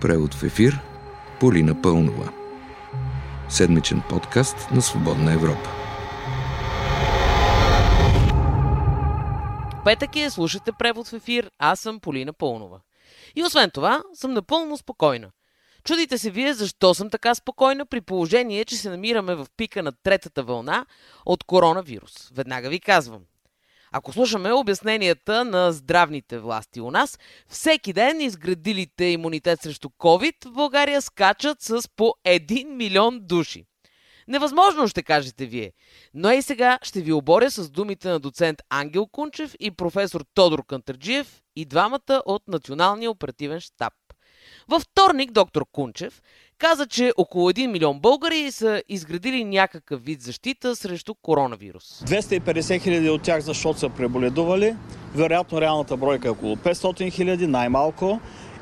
Превод в ефир Полина Пълнова. Седмичен подкаст на Свободна Европа. Петък е, слушате превод в ефир, аз съм Полина Пълнова. И освен това, съм напълно спокойна. Чудите се вие защо съм така спокойна при положение, че се намираме в пика на третата вълна от коронавирус. Веднага ви казвам – ако слушаме обясненията на здравните власти у нас, всеки ден изградилите имунитет срещу COVID в България скачат с по 1 милион души. Невъзможно, ще кажете вие. Но и сега ще ви оборя с думите на доцент Ангел Кунчев и професор Тодор Кантърджиев и двамата от Националния оперативен штаб. Във вторник доктор Кунчев каза, че около 1 милион българи са изградили някакъв вид защита срещу коронавирус. 250 хиляди от тях защото са преболедували, вероятно реалната бройка е около 500 хиляди, най-малко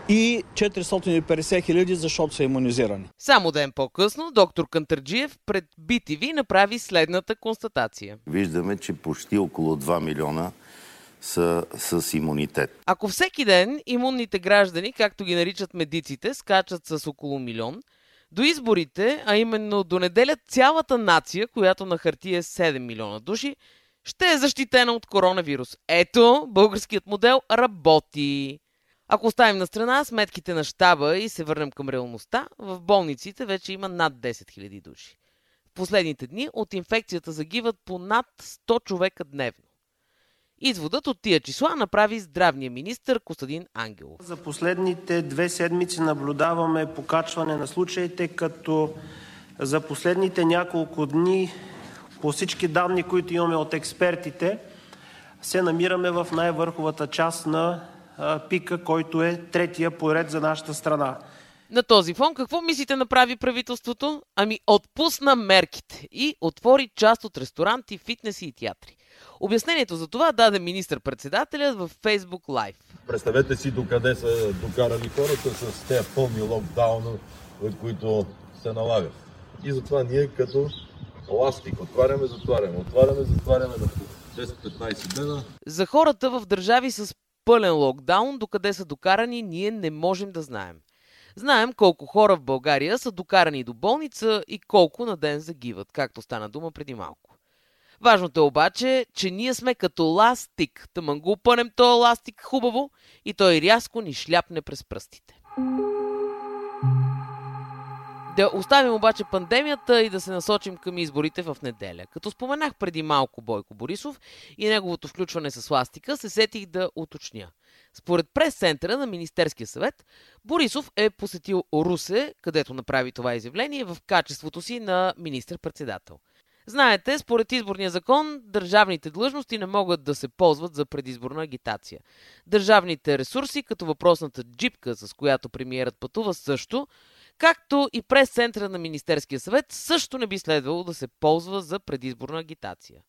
и 450 хиляди, защото са иммунизирани. Само ден по-късно доктор Кантърджиев пред BTV направи следната констатация. Виждаме, че почти около 2 милиона са с имунитет. Ако всеки ден имунните граждани, както ги наричат медиците, скачат с около милион, до изборите, а именно до неделя цялата нация, която на хартия е 7 милиона души, ще е защитена от коронавирус. Ето, българският модел работи. Ако оставим на страна сметките на щаба и се върнем към реалността, в болниците вече има над 10 000 души. В последните дни от инфекцията загиват по над 100 човека дневно. Изводът от тия числа направи здравния министр Костадин Ангелов. За последните две седмици наблюдаваме покачване на случаите, като за последните няколко дни по всички данни, които имаме от експертите, се намираме в най-върховата част на пика, който е третия поред за нашата страна. На този фон какво мислите направи правителството? Ами отпусна мерките и отвори част от ресторанти, фитнеси и театри. Обяснението за това даде министър-председателят в Facebook Live. Представете си докъде са докарали хората с тези пълни локдауна, от които се налагат. И затова ние като ластик отваряме, затваряме, отваряме, затваряме на 10-15 дена. За хората в държави с пълен локдаун, докъде са докарани, ние не можем да знаем. Знаем колко хора в България са докарани до болница и колко на ден загиват, както стана дума преди малко. Важното е обаче, че ние сме като ластик. Тъмън го опънем този ластик хубаво и той рязко ни шляпне през пръстите. Да оставим обаче пандемията и да се насочим към изборите в неделя. Като споменах преди малко Бойко Борисов и неговото включване с ластика, се сетих да уточня. Според прес-центъра на Министерския съвет, Борисов е посетил Русе, където направи това изявление в качеството си на министър-председател – Знаете, според изборния закон, държавните длъжности не могат да се ползват за предизборна агитация. Държавните ресурси, като въпросната джипка, с която премиерът пътува също, както и през центъра на Министерския съвет, също не би следвало да се ползва за предизборна агитация.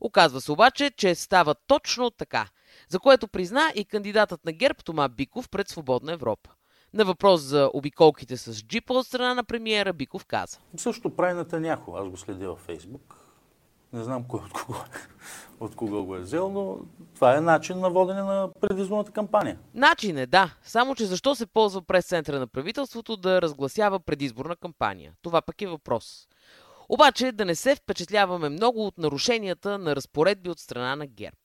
Оказва се обаче, че става точно така, за което призна и кандидатът на ГЕРБ Тома Биков пред Свободна Европа. На въпрос за обиколките с джипа от страна на премиера Биков каза. Също прави Натаняхо. Аз го следя във Фейсбук. Не знам кой от кого, от кого го е взел, но това е начин на водене на предизборната кампания. Начин е, да. Само, че защо се ползва през центъра на правителството да разгласява предизборна кампания? Това пък е въпрос. Обаче да не се впечатляваме много от нарушенията на разпоредби от страна на ГЕРБ.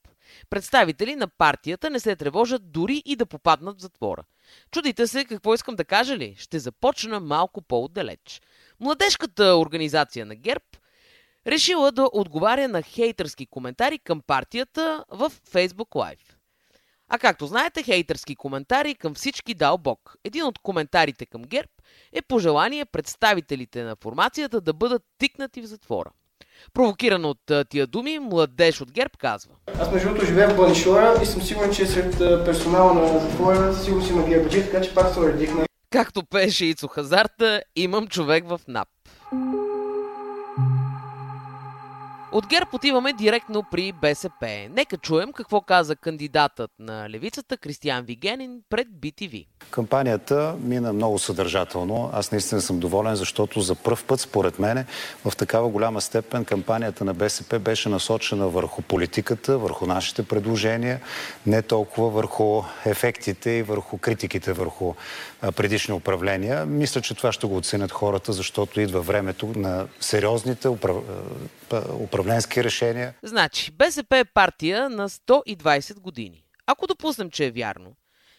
Представители на партията не се тревожат дори и да попаднат в затвора. Чудите се какво искам да кажа ли? Ще започна малко по-отдалеч. Младежката организация на ГЕРБ решила да отговаря на хейтърски коментари към партията в Facebook Live. А както знаете, хейтърски коментари към всички дал Бог. Един от коментарите към ГЕРБ е пожелание представителите на формацията да бъдат тикнати в затвора. Провокиран от тия думи, младеж от ГЕРБ казва. Аз между другото живея в Банишора и съм сигурен, че сред персонала на затвора сигурно си има гербаджи, така че пак се уредихна. Както пеше Ицо Хазарта, имам човек в НАП. От ГЕРБ отиваме директно при БСП. Нека чуем какво каза кандидатът на левицата Кристиан Вигенин пред BTV. Кампанията мина много съдържателно. Аз наистина съм доволен, защото за първ път, според мене, в такава голяма степен кампанията на БСП беше насочена върху политиката, върху нашите предложения, не толкова върху ефектите и върху критиките върху предишни управления. Мисля, че това ще го оценят хората, защото идва времето на сериозните управ... управленски решения. Значи, БСП е партия на 120 години. Ако допуснем, че е вярно,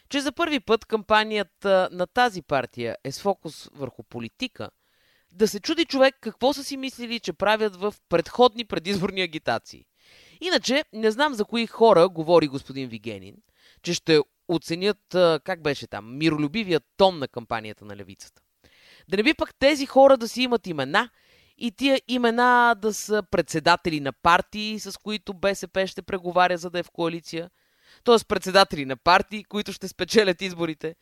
че за първи път кампанията на тази партия е с фокус върху политика, да се чуди човек какво са си мислили, че правят в предходни предизборни агитации. Иначе, не знам за кои хора говори господин Вигенин, че ще оценят, как беше там, миролюбивият тон на кампанията на левицата. Да не би пък тези хора да си имат имена и тия имена да са председатели на партии, с които БСП ще преговаря, за да е в коалиция. Т.е. председатели на партии, които ще спечелят изборите.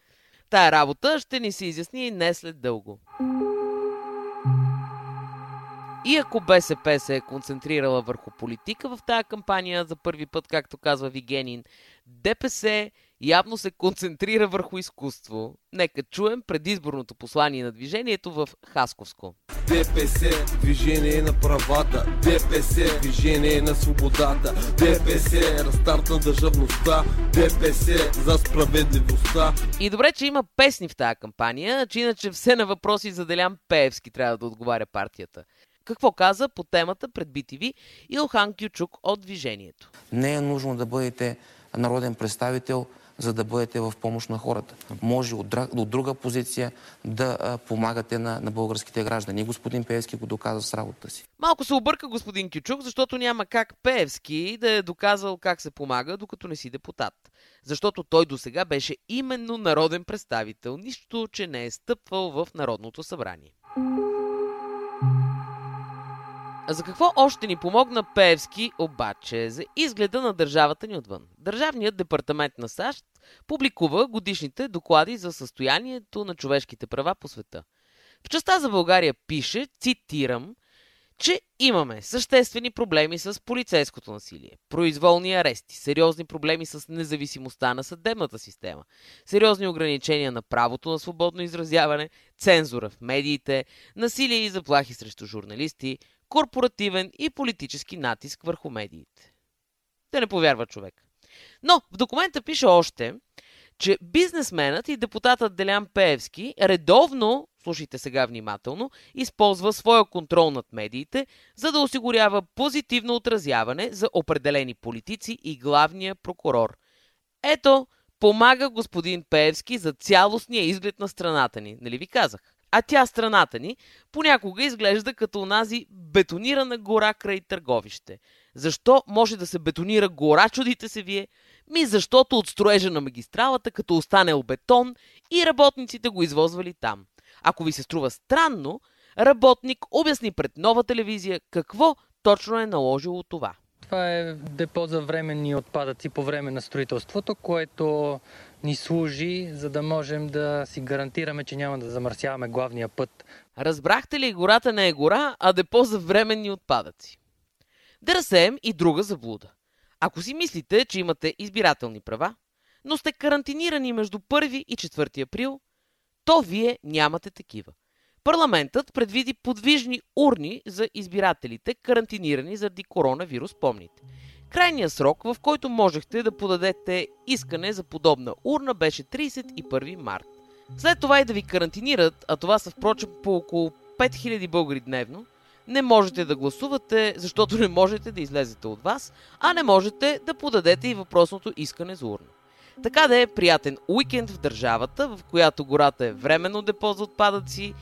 Тая работа ще ни се изясни не след дълго. И ако БСП се е концентрирала върху политика в тази кампания за първи път, както казва Вигенин, ДПС явно се концентрира върху изкуство. Нека чуем предизборното послание на движението в Хасковско. ДПС – движение на правата, ДПС – движение на свободата, ДПС – разстарт на държавността, ДПС – за справедливостта. И добре, че има песни в тази кампания, че иначе все на въпроси за Делян Пеевски трябва да отговаря партията. Какво каза по темата пред BTV Илхан Кючук от Движението? Не е нужно да бъдете народен представител, за да бъдете в помощ на хората. Може от, друга позиция да помагате на, на българските граждани. Господин Пеевски го доказа с работата си. Малко се обърка господин Кючук, защото няма как Пеевски да е доказал как се помага, докато не си депутат. Защото той до сега беше именно народен представител, нищо, че не е стъпвал в Народното събрание. За какво още ни помогна Певски, обаче? За изгледа на държавата ни отвън. Държавният департамент на САЩ публикува годишните доклади за състоянието на човешките права по света. В частта за България пише, цитирам, че имаме съществени проблеми с полицейското насилие, произволни арести, сериозни проблеми с независимостта на съдебната система, сериозни ограничения на правото на свободно изразяване, цензура в медиите, насилие и заплахи срещу журналисти, корпоративен и политически натиск върху медиите. Да не повярва човек. Но в документа пише още, че бизнесменът и депутатът Делян Пеевски редовно, слушайте сега внимателно, използва своя контрол над медиите, за да осигурява позитивно отразяване за определени политици и главния прокурор. Ето, помага господин Пеевски за цялостния изглед на страната ни, нали ви казах? А тя страната ни понякога изглежда като онази бетонирана гора край търговище. Защо може да се бетонира гора, чудите се вие? Ми защото от строежа на магистралата, като останел бетон и работниците го извозвали там. Ако ви се струва странно, работник обясни пред нова телевизия какво точно е наложило това. Това е депо за временни отпадъци по време на строителството, което ни служи, за да можем да си гарантираме, че няма да замърсяваме главния път. Разбрахте ли, гората не е гора, а депо за временни отпадъци. Да разсеем и друга заблуда. Ако си мислите, че имате избирателни права, но сте карантинирани между 1 и 4 април, то вие нямате такива. Парламентът предвиди подвижни урни за избирателите, карантинирани заради коронавирус, помните. Крайният срок, в който можехте да подадете искане за подобна урна, беше 31 март. След това и да ви карантинират, а това са впрочем по около 5000 българи дневно, не можете да гласувате, защото не можете да излезете от вас, а не можете да подадете и въпросното искане за урна. Така да е приятен уикенд в държавата, в която гората е временно депо за отпадъци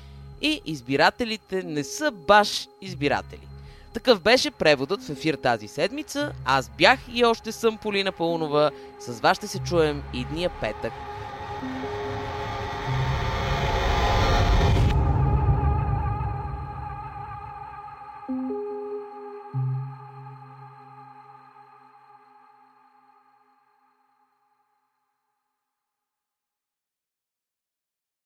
и избирателите не са баш избиратели. Такъв беше преводът в ефир тази седмица. Аз бях и още съм Полина Пълнова. С вас ще се чуем и дния петък. thank you